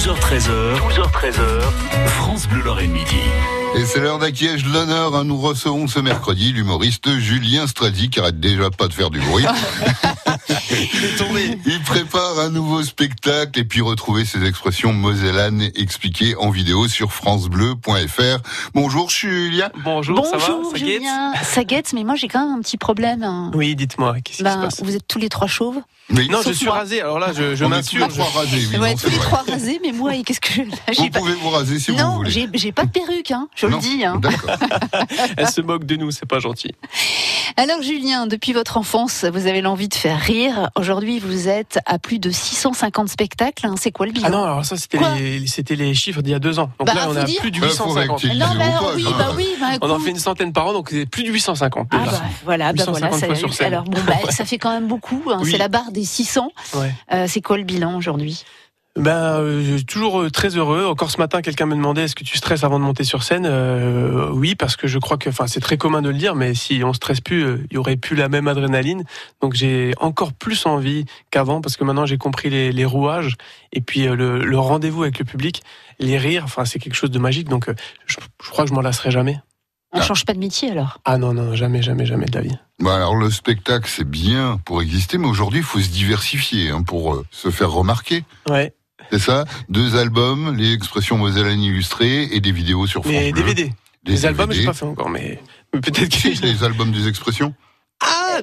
12h13h, 12h13h, France Bleu Lorraine Midi. Et c'est l'heure d'acquiège de l'honneur. hein. Nous recevons ce mercredi l'humoriste Julien Stradi qui arrête déjà pas de faire du bruit. Il prépare un nouveau spectacle et puis retrouver ses expressions mosellanes expliquées en vidéo sur francebleu.fr. Bonjour Julien. Bonjour, ça va Bonjour Ça guette Julien, ça guette, mais moi j'ai quand même un petit problème. hein. Oui, dites-moi, qu'est-ce qui se passe? vous êtes tous les trois chauves? Non, je suis moi. rasé, alors là, je, je est les trois rasés, oui, Ouais, non, tous les vrai. trois rasés, mais moi, qu'est-ce que je... Vous pas... pouvez vous raser si vous Non, voulez. j'ai j'ai pas de perruque, hein, je Non, le dis. Hein. Elle se moque de nous, c'est pas gentil. Alors Julien, depuis votre enfance, vous avez l'envie de faire rire. Aujourd'hui, vous êtes à plus de 650 spectacles. hein. C'est quoi le bilan? Ah non, alors ça, c'était les, c'était les chiffres d'il y a deux ans. Donc Bah, là, on a dire. plus de Euh, faut 850. rectifier. Non, Ils bah, pas, oui, bah oui, bah, On en fait une centaine par an, donc c'est plus de 850 Ah bah, voilà, bah 850 voilà. fois ça- sur scène. alors bon, bah, ça fait quand même beaucoup. hein. Oui. C'est la barre des 600. Ouais. Euh, c'est quoi le bilan aujourd'hui? Ben, euh, je suis toujours euh, très heureux. Encore ce matin, quelqu'un me demandait est-ce que tu stresses avant de monter sur scène? Euh, Oui, parce que je crois que, enfin, c'est très commun de le dire, mais si on stresse plus, euh, il y aurait plus la même adrénaline. Donc j'ai encore plus envie qu'avant, parce que maintenant j'ai compris les, les rouages et puis euh, le, le rendez-vous avec le public, les rires. Enfin, c'est quelque chose de magique. Donc euh, je, je crois que je m'en lasserai jamais. On Ah. change pas de métier alors? Ah non, non, jamais, jamais, jamais de la vie. Bah alors le spectacle c'est bien pour exister, mais aujourd'hui il faut se diversifier hein, pour euh, se faire remarquer. Ouais. C'est ça Deux albums, les expressions mosellanes illustrées et des vidéos sur France Les Bleu. DVD, Des les albums, j'ai DVD. pas fait encore, mais, mais peut-être Si, que. les albums des expressions.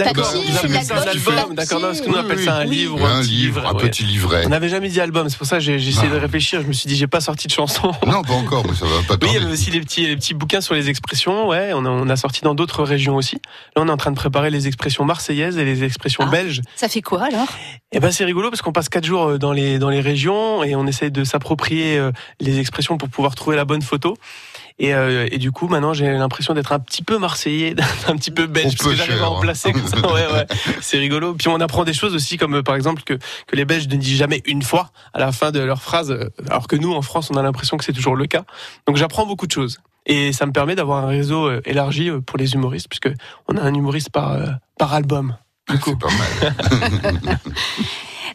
Ah, d'accord. Papier, Vous appelez la ça un album, d'accord. Non, parce que nous on appelle ça un oui. livre, un petit livre, un ouais. petit livret. On n'avait jamais dit album, c'est pour ça que j'ai essayé de réfléchir. Je me suis dit, j'ai pas sorti de chanson. Non, pas encore, mais ça va pas Oui, il y avait aussi les petits, les petits bouquins sur les expressions. Ouais, on a, on a sorti dans d'autres régions aussi. Là, on est en train de préparer les expressions marseillaises et les expressions Ah. belges. Ça fait quoi alors? Et ben, c'est rigolo parce qu'on passe quatre jours euh, dans les dans les régions et on essaye de s'approprier euh, les expressions pour pouvoir trouver la bonne photo. Et, euh, et du coup, maintenant, j'ai l'impression d'être un petit peu marseillais, un petit peu belge, parce que j'arrive à hein. en placer comme ça. Ouais, ouais, c'est rigolo. Puis on apprend des choses aussi, comme euh, par exemple que que les Belges ne disent jamais une fois à la fin de leur phrase, euh, alors que nous, en France, on a l'impression que c'est toujours le cas. Donc j'apprends beaucoup de choses. Et ça me permet d'avoir un réseau élargi pour les humoristes, puisque on a un humoriste par par album. Du coup. C'est pas mal.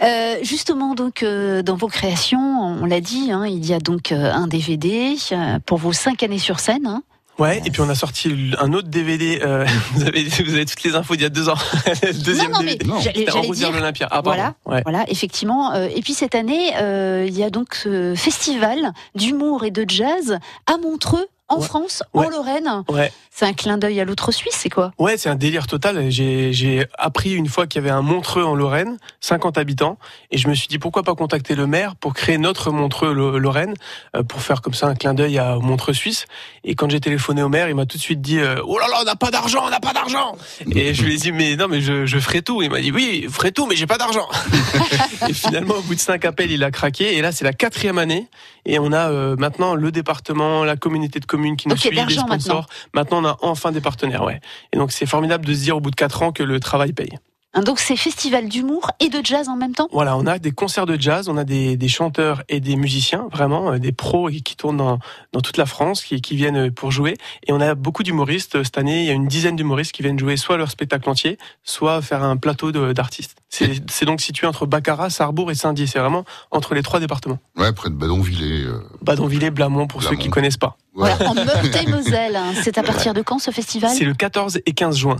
Euh, justement, donc, euh, dans vos créations, on l'a dit, hein, il y a donc euh, un DVD euh, pour vos cinq années sur scène. hein. Ouais, et puis on a sorti un autre DVD. euh, vous, avez, vous avez toutes les infos d'il y a deux ans. Le deuxième non, non, mais DVD. En dire. l'Olympia. Ah. Voilà. Ouais. Voilà, effectivement. Et puis cette année, euh, il y a donc ce festival d'humour et de jazz à Montreux, en Ouais. France, Ouais. en Lorraine. Ouais. C'est un clin d'œil à l'autre Suisse, c'est quoi? Ouais, c'est un délire total. J'ai j'ai appris une fois qu'il y avait un Montreux en Lorraine, 50 habitants, et je me suis dit pourquoi pas contacter le maire pour créer notre Montreux Lo- Lorraine, euh, pour faire comme ça un clin d'œil à Montreux Suisse. Et quand j'ai téléphoné au maire, il m'a tout de suite dit euh, oh là là, on n'a pas d'argent, on n'a pas d'argent. Et je lui ai dit mais non mais je, je ferai tout. Il m'a dit oui, je ferai tout, mais j'ai pas d'argent. et finalement au bout de cinq appels, il a craqué. Et là c'est la quatrième année, et on a euh, maintenant le département, la communauté de communes qui nous Donc, il y a suit, de les l'argent sponsors. Maintenant, on a enfin des partenaires, ouais. Et donc, c'est formidable de se dire au bout de quatre ans que le travail paye. Hein, Donc c'est festival d'humour et de jazz en même temps? Voilà, on a des concerts de jazz, on a des, des chanteurs et des musiciens, vraiment, euh, des pros qui tournent dans, dans toute la France, qui, qui viennent pour jouer. Et on a beaucoup d'humoristes. Cette année, il y a une dizaine d'humoristes qui viennent jouer soit leur spectacle entier, soit faire un plateau d'artistes. C'est donc situé entre Baccarat, Sarrebourg et Saint-Dié. C'est vraiment entre les trois départements. Ouais, près de Badonvillers. euh, Badonville, Blamont, pour ceux qui connaissent pas. voilà. Voilà, en Meurthe-et-Moselle. hein. C'est à partir de quand ce festival? C'est le 14 et 15 juin.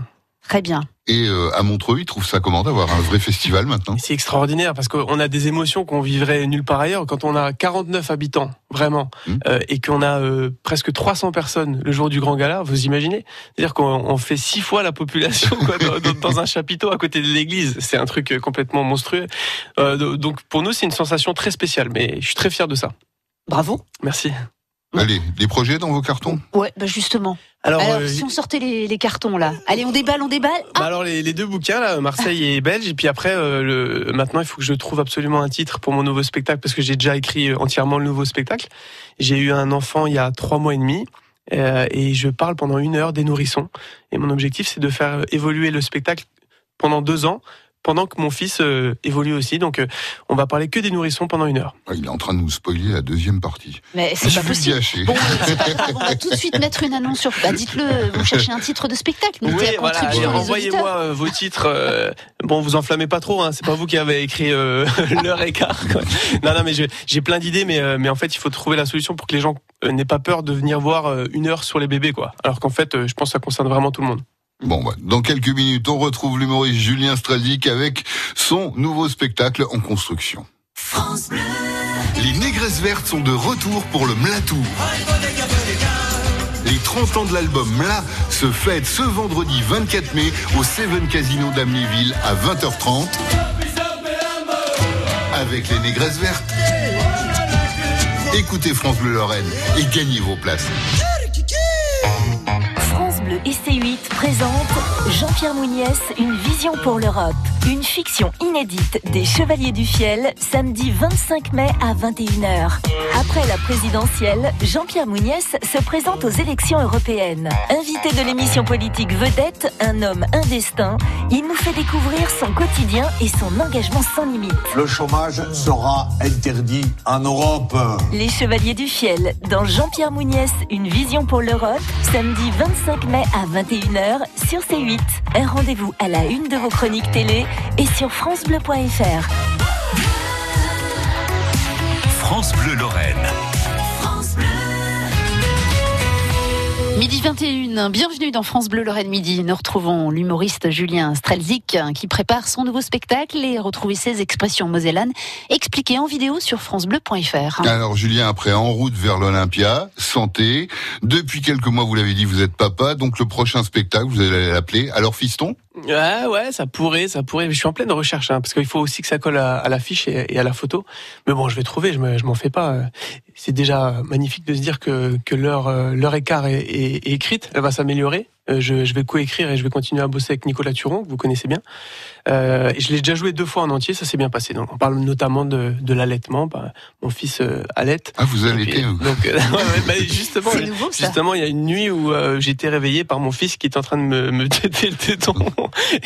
Très bien. Et euh, à Montreux, ils trouvent ça comment d'avoir un vrai festival maintenant? C'est extraordinaire parce qu'on a des émotions qu'on vivrait nulle part ailleurs. Quand on a 49 habitants, vraiment, Mmh. euh, et qu'on a euh, presque 300 personnes le jour du Grand Gala, vous imaginez? C'est-à-dire qu'on on fait six fois la population quoi, dans, un chapiteau à côté de l'église. C'est un truc complètement monstrueux. Euh, do- donc pour nous, c'est une sensation très spéciale, mais je suis très fier de ça. Bravo. Merci. Allez, des projets dans vos cartons Ouais, bah justement. Alors, Alors, euh, si on sortait les, les cartons là. Allez, on déballe, on déballe. Bah Ah, alors les, les deux bouquins là, Marseille et Belge, et puis après euh, le, maintenant il faut que je trouve absolument un titre pour mon nouveau spectacle parce que j'ai déjà écrit euh, entièrement le nouveau spectacle. J'ai eu un enfant il y a trois mois et demi euh, et je parle pendant une heure des nourrissons et mon objectif c'est de faire évoluer le spectacle pendant deux ans pendant que mon fils euh, évolue aussi. Donc, euh, on va parler que des nourrissons pendant une heure. Ah, Il est en train de nous spoiler la deuxième partie. Mais c'est pas possible. Bon, c'est pas grave, on va tout de suite mettre une annonce sur. Bah, dites-le, vous cherchez un titre de spectacle. Oui, voilà. Envoyez-moi euh, vos titres. euh, bon, vous enflammez pas trop. Hein, c'est pas vous qui avez écrit euh, l'heure et quart. quoi. Non, non, mais j'ai plein d'idées, mais euh, mais en fait, il faut trouver la solution pour que les gens n'aient pas peur de venir voir une heure sur les bébés, quoi. Alors qu'en fait, je pense que ça concerne vraiment tout le monde. Bon, bah, dans quelques minutes, on retrouve l'humoriste Julien Straldic avec son nouveau spectacle en construction. Les négresses vertes sont de retour pour le Mlatour. Les 30 ans de l'album Mla se fêtent ce vendredi 24 mai au Seven Casino d'Amnéville à 20h30 avec les négresses vertes. Écoutez France Bleu Lorraine et gagnez vos places. Et C8 présente Jean-Pierre Mouniès, une vision pour l'Europe. Une fiction inédite des Chevaliers du Fiel, samedi 25 mai à 21h. Après la présidentielle, Jean-Pierre Mouniès se présente aux élections européennes. Invité de l'émission politique Vedette, un homme, un destin, il nous fait découvrir son quotidien et son engagement sans limite. Le chômage sera interdit en Europe. Les Chevaliers du Fiel, dans Jean-Pierre Mouniès, une vision pour l'Europe, samedi 25 mai à 21h sur C8. Un rendez-vous à la une de vos chroniques télé et sur francebleu.fr. France Bleu Lorraine. Midi 21, bienvenue dans France Bleu Lorraine Midi. Nous retrouvons l'humoriste Julien Strelzik qui prépare son nouveau spectacle et retrouver ses expressions mosellanes expliquées en vidéo sur francebleu.fr. Alors Julien, après en route vers l'Olympia, santé. Depuis quelques mois, vous l'avez dit, vous êtes papa, donc le prochain spectacle, vous allez l'appeler. Alors fiston? Ouais, ouais, ça pourrait, ça pourrait. Je suis en pleine recherche, hein, parce qu'il faut aussi que ça colle à, l'affiche et, à la photo. Mais bon, je vais trouver, je, me- je m'en fais pas. euh. C'est déjà magnifique de se dire que, que euh, écart est écrite, elle va s'améliorer. Euh, Je, je vais coécrire et je vais continuer à bosser avec Nicolas Turon, que vous connaissez bien. Euh, et je l'ai déjà joué deux fois en entier, ça s'est bien passé. Donc on parle notamment de, de l'allaitement. Bah, mon fils euh, allaite. Ah, vous puis, été. donc, euh, bah, justement, C'est nouveau ça. Justement, il y a une nuit où euh, été réveillé par mon fils qui est en train de me, me téter le téton.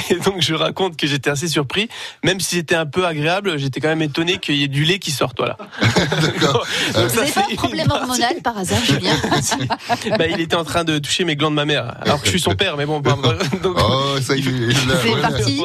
Et donc, je raconte que j'étais assez surpris. Même si c'était un peu agréable, j'étais quand même étonné qu'il y ait du lait qui sorte. Voilà. D'accord. Donc, Vous n'avez pas un problème hormonal par hasard, Julien bah, Il était en train de toucher mes glands de ma mère. Alors que je suis son père, mais bon. bah, donc, Oh, ça y est. C'est parti.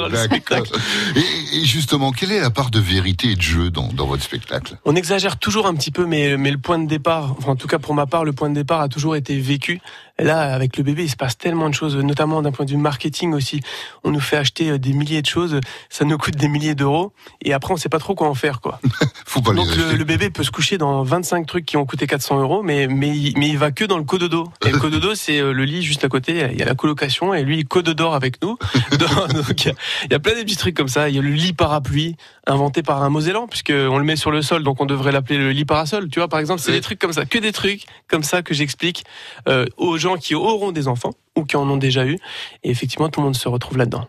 Spectacle. Et, et justement, quelle est la part de vérité et de jeu dans, dans votre spectacle? On exagère toujours un petit peu, mais, mais le point de départ, enfin, en tout cas pour ma part, le point de départ a toujours été vécu. Et là, avec le bébé, il se passe tellement de choses, notamment d'un point de vue marketing aussi. On nous fait acheter euh, des milliers de choses, ça nous coûte des milliers d'euros, et après on sait pas trop quoi en faire, quoi. Faut pas Donc les le, bébé peut se coucher dans 25 trucs qui ont coûté 400 euros, mais mais il, mais il va que dans le cododo. Et le cododo, c'est euh, le lit juste à côté. Il y a la colocation et lui il cododore avec nous. Donc il y, a- il y a plein de petits trucs comme ça. Il y a le lit parapluie inventé par un Mosellan puisque on le met sur le sol, donc on devrait l'appeler le lit parasol. Tu vois, par exemple, c'est Oui. des trucs comme ça, que des trucs comme ça que j'explique euh, aux gens qui auront des enfants ou qui en ont déjà eu. Et effectivement, tout le monde se retrouve là-dedans.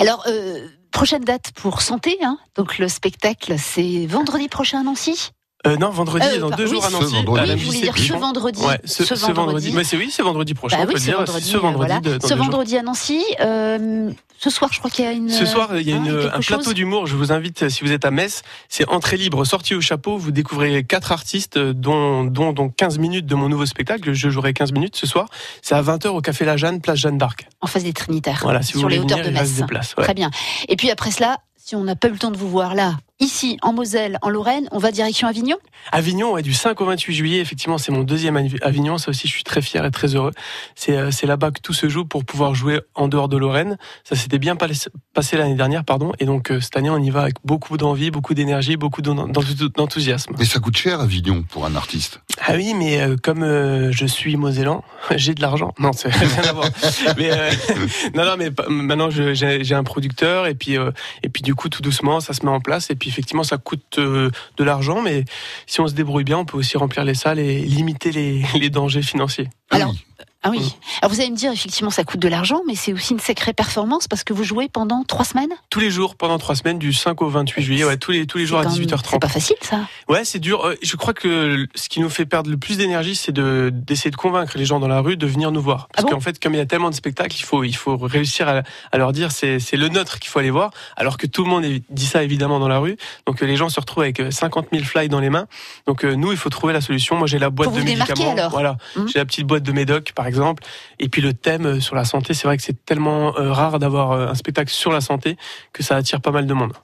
Alors, euh, prochaine date pour Santé, hein. donc le spectacle c'est vendredi prochain à Nancy? Euh, non, vendredi, Euh, dans deux oui, jours à ce Nancy. vendredi. à Oui, je voulais dire ce vendredi. Ouais, ce, ce vendredi. Mais c'est oui, c'est vendredi prochain. Bah on oui, peut ce dire vendredi, ce vendredi. voilà. de- dans ce vendredi à Nancy. euh, ce soir, je crois qu'il y a une. Ce soir, il y a hein, une, un plateau d'humour. Je vous invite, si vous êtes à Metz, c'est entrée libre, sortie au chapeau. Vous découvrez quatre artistes, dont, dont, dont 15 minutes de mon nouveau spectacle. Je jouerai 15 minutes ce soir. C'est à 20h au Café La Jeanne, place Jeanne d'Arc. en face des Trinitaires. Voilà, si vous sur les voulez hauteurs venir, de Metz. ouais. Très bien. Et puis après cela, si on n'a pas eu le temps de vous voir là, ici en Moselle, en Lorraine, on va direction Avignon. Avignon, ouais, du 5 au 28 juillet, effectivement, c'est mon deuxième Avi- Avignon. Ça aussi, je suis très fier et très heureux. C'est euh, c'est là-bas que tout se joue pour pouvoir jouer en dehors de Lorraine. Ça s'était bien pas- passé l'année dernière, pardon. Et donc, euh, cette année, on y va avec beaucoup d'envie, beaucoup d'énergie, beaucoup d'en- d'enthou- d'enthousiasme. Mais ça coûte cher Avignon pour un artiste. Ah oui, mais euh, comme euh, je suis mosellan, j'ai de l'argent. Non, c'est rien à voir. Mais euh, non, non, mais maintenant j'ai j'ai un producteur et puis euh, et puis du coup tout doucement ça se met en place et puis effectivement ça coûte euh, de l'argent, mais si on se débrouille bien, on peut aussi remplir les salles et limiter les, les dangers financiers. Ah Alors. Ah oui. Mm. Alors vous allez me dire, effectivement, ça coûte de l'argent, mais c'est aussi une sacrée performance parce que vous jouez pendant trois semaines? Tous les jours pendant trois semaines du 5 au 28 juillet, ouais, tous les tous les jours à C'est quand même- C'est 18h30. pas facile, ça. Ouais, c'est dur. Euh, je crois que ce qui nous fait perdre le plus d'énergie, c'est de d'essayer de convaincre les gens dans la rue de venir nous voir. Parce Ah bon? qu'en fait, comme il y a tellement de spectacles, il faut il faut réussir à, à leur dire c'est c'est le nôtre qu'il faut aller voir. Alors que tout le monde dit ça évidemment dans la rue. Donc euh, les gens se retrouvent avec euh, 50 000 fly dans les mains. Donc euh, nous, il faut trouver la solution. Moi, j'ai la boîte de médicaments. alors. Voilà, Mhm. j'ai la petite boîte de médoc par exemple. Et puis le thème sur la santé, c'est vrai que c'est tellement euh, rare d'avoir un spectacle sur la santé que ça attire pas mal de monde.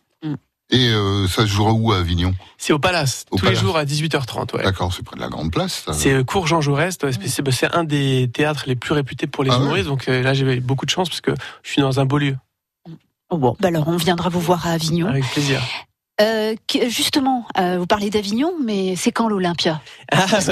Et euh, ça se jouera où à Avignon? C'est au Palace, Au tous Palace. les jours à 18h30. Ouais. D'accord, c'est près de la Grande Place. C'est euh, cours Jean Jaurès, ouais, c'est un des théâtres les plus réputés pour les Ah ouais humoristes. Donc euh, là, j'ai beaucoup de chance parce que je suis dans un beau lieu. Oh bon, bah alors on viendra vous voir à Avignon. Avec plaisir. Euh, justement, euh, vous parlez d'Avignon, mais c'est quand l'Olympia? Ah, force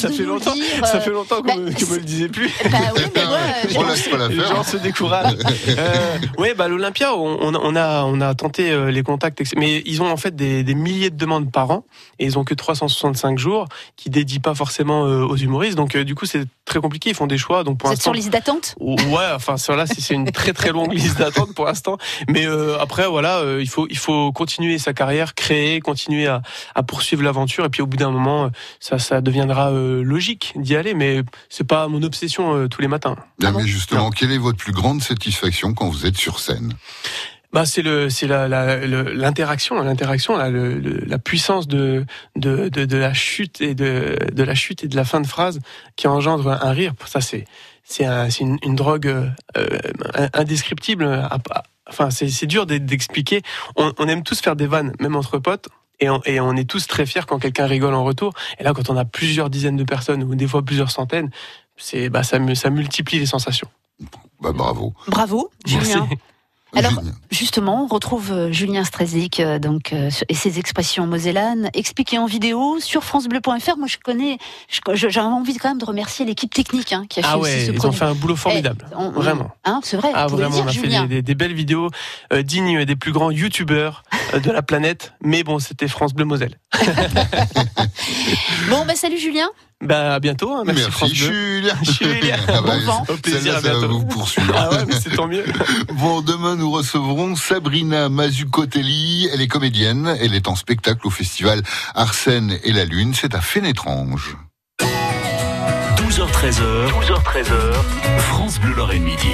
ça fait longtemps. dire, Ça fait longtemps qu'on bah, me, le disait plus. Bah oui, mais moi, euh, On laisse pas la Les gens se découragent. euh, ouais, bah l'Olympia, on, on a- on tenté euh, les contacts, mais ils ont en fait des, des milliers de demandes par an et ils ont que 365 jours qui dédient pas forcément euh, aux humoristes. Donc euh, du coup, c'est très compliqué. Ils font des choix. Donc pour vous êtes sur liste d'attente? Ouais, enfin sur là c'est c'est une très très longue liste d'attente pour l'instant, mais euh, après voilà, euh, il faut il faut continuer sa carrière, créer, continuer à, à poursuivre l'aventure et puis au bout d'un moment euh, ça ça deviendra euh, logique d'y aller, mais c'est pas mon obsession euh, tous les matins. Bien, mais justement, quelle est votre plus grande satisfaction quand vous êtes sur scène? Bah c'est le c'est la l'interaction l'interaction la, le- la puissance de de, de de la chute et de de la chute et de la fin de phrase qui engendre un rire. Ça c'est c'est un- c'est une, une drogue euh, indescriptible. à- à- Enfin c'est dur d'e- d'expliquer. On, on aime tous faire des vannes même entre potes. Et on, et on est tous très fiers quand quelqu'un rigole en retour. Et là, quand on a plusieurs dizaines de personnes ou des fois plusieurs centaines, c'est bah ça, ça multiplie les sensations. Bah bravo. Bravo, Julien. Alors, Julien. Justement, on retrouve euh, Julien Strezic euh, donc euh, et ses expressions mosellanes expliquées en vidéo sur francebleu.fr. Moi, je connais, j'ai envie quand même de remercier l'équipe technique hein, qui a fait Ah aussi ouais, ce ils ont fait un boulot formidable. Eh, on- on- Vraiment. Hein, c'est vrai. Ah vraiment, on a fait Julien. des, des- des belles vidéos euh, dignes des plus grands youtubeurs euh, de la planète. Mais bon, c'était France Bleu Moselle. Bon, bah salut Julien. Bah à bientôt. hein. Merci, France Bleu. Julien. Julien. Ah bah, Bon vent. Au plaisir, à ça va bientôt. vous poursuivre. Ah ouais, mais c'est tant mieux. Bon, demain, nous recevrons Sabrina Mazzucotelli. Elle est comédienne. Elle est en spectacle au festival Arsène et la Lune. C'est à Fénétrange. 12h13h, 12h13h, France Bleu Lorraine Midi.